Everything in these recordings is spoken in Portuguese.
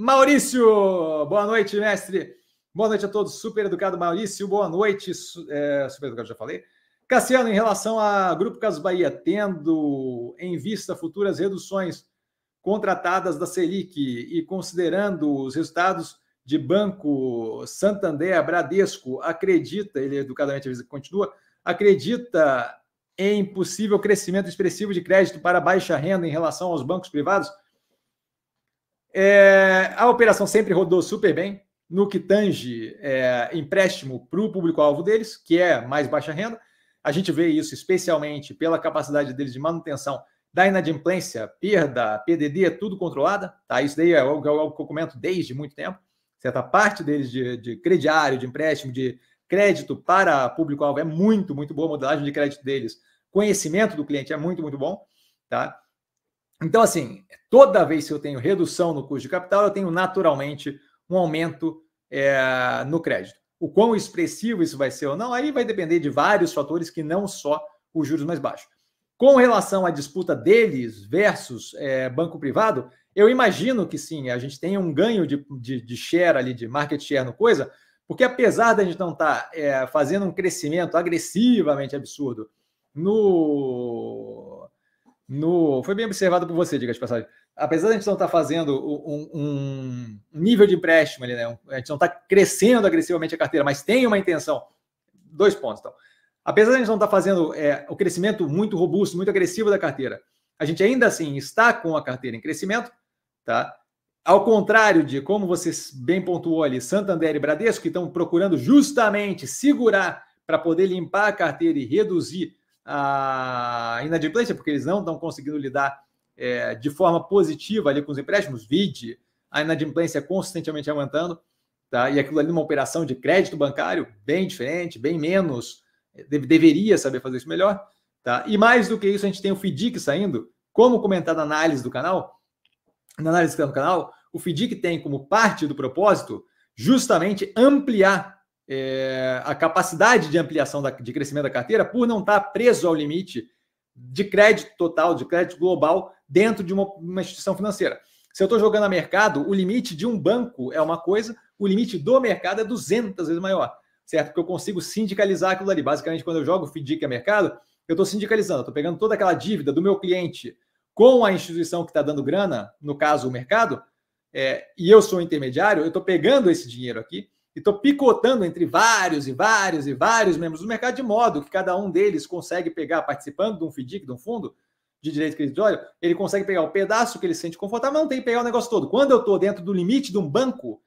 Maurício, boa noite, mestre. Boa noite a todos. Super educado Maurício, boa noite. É, super educado, já falei. Cassiano, em relação a Grupo Casas Bahia, tendo em vista futuras reduções contratadas da Selic e considerando os resultados de Banco Santander, Bradesco, acredita, ele educadamente continua, acredita em possível crescimento expressivo de crédito para baixa renda em relação aos bancos privados? É, a operação sempre rodou super bem no que tange é, empréstimo para o público-alvo deles, que é mais baixa renda. A gente vê isso especialmente pela capacidade deles de manutenção da inadimplência, perda, PDD, tudo controlada. Tá? Isso daí é algo, é algo que eu comento desde muito tempo. Certa parte deles de, de crediário, de empréstimo, de crédito para público-alvo é muito, muito boa. A modelagem de crédito deles, conhecimento do cliente é muito, muito bom. Tá? Então, assim, toda vez que eu tenho redução no custo de capital, eu tenho naturalmente um aumento é, no crédito. O quão expressivo isso vai ser ou não, aí vai depender de vários fatores que não só os juros mais baixos. Com relação à disputa deles versus é, banco privado, eu imagino que sim, a gente tem um ganho de, de, de, share ali, de market share no coisa, porque apesar da gente não estar tá, é, fazendo um crescimento agressivamente absurdo no, no. Foi bem observado por você, diga de passagem apesar a gente não estar tá fazendo um, um, nível de empréstimo ali, né? A gente não está crescendo agressivamente a carteira, mas tem uma intenção. Dois pontos, então. Apesar de a gente não estar tá fazendo é, o crescimento muito robusto, muito agressivo da carteira, a gente ainda assim está com a carteira em crescimento, tá? Ao contrário de como você bem pontuou ali, Santander e Bradesco, que estão procurando justamente segurar para poder limpar a carteira e reduzir a inadimplência, porque eles não estão conseguindo lidar é, de forma positiva ali com os empréstimos, vide a inadimplência consistentemente aumentando, tá? e aquilo ali numa operação de crédito bancário bem diferente, bem menos, é, deveria saber fazer isso melhor. Tá? E mais do que isso, a gente tem o FDIC saindo, como comentado na análise do canal, na análise que está no canal, o FDIC tem como parte do propósito justamente ampliar é, a capacidade de ampliação da, de crescimento da carteira por não estar preso ao limite de crédito total, de crédito global dentro de uma, uma instituição financeira. Se eu estou jogando a mercado, o limite de um banco é uma coisa, o limite do mercado é 200 vezes maior, certo? Porque eu consigo sindicalizar aquilo ali. Basicamente, quando eu jogo FDIC a mercado, eu estou sindicalizando, estou pegando toda aquela dívida do meu cliente com a instituição que está dando grana, no caso o mercado, é, e eu sou intermediário, eu estou pegando esse dinheiro aqui e estou picotando entre vários e vários e vários membros do mercado, de modo que cada um deles consegue pegar, participando de um FDIC, de um fundo, de direito creditório, ele consegue pegar o pedaço que ele sente confortável, mas não tem que pegar o negócio todo. Quando eu estou dentro do limite de um banco,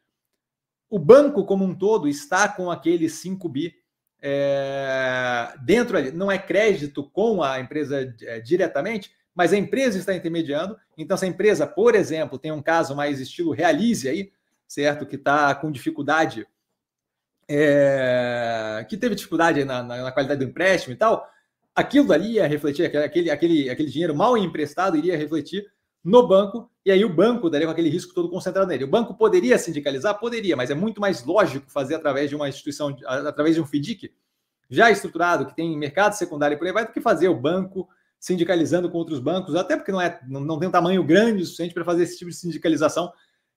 o banco como um todo está com aquele 5 bi é, dentro ali. Não é crédito com a empresa é, diretamente, mas a empresa está intermediando. Então, se a empresa, por exemplo, tem um caso mais estilo realize aí, certo? Que está com dificuldade, é, que teve dificuldade na, na, na qualidade do empréstimo e tal, aquilo ali ia refletir, aquele, aquele, aquele dinheiro mal emprestado iria refletir no banco, e aí o banco daria com aquele risco todo concentrado nele. O banco poderia sindicalizar? Poderia, mas é muito mais lógico fazer através de uma instituição, através de um FDIC já estruturado, que tem mercado secundário e por aí vai, do que fazer o banco sindicalizando com outros bancos, até porque não, é, não, não tem um tamanho grande o suficiente para fazer esse tipo de sindicalização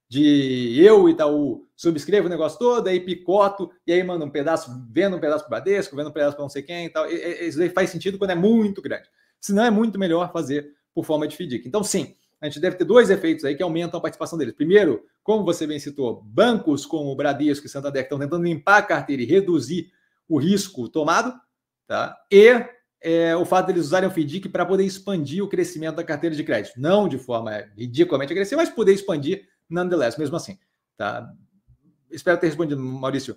de eu, Itaú, subscrevo o negócio todo, aí picoto, e aí manda um pedaço, vendo um pedaço para o Bradesco, vendo um pedaço para não sei quem e tal. Isso aí faz sentido quando é muito grande. Senão é muito melhor fazer por forma de FDIC. Então, sim, a gente deve ter dois efeitos aí que aumentam a participação deles. Primeiro, como você bem citou, bancos como o Bradesco e Santander estão tentando limpar a carteira e reduzir o risco tomado, tá? E é, o fato deles usarem o FDIC para poder expandir o crescimento da carteira de crédito. Não de forma ridiculamente agressiva, mas poder expandir nonetheless, mesmo assim. Tá? Espero ter respondido, Maurício.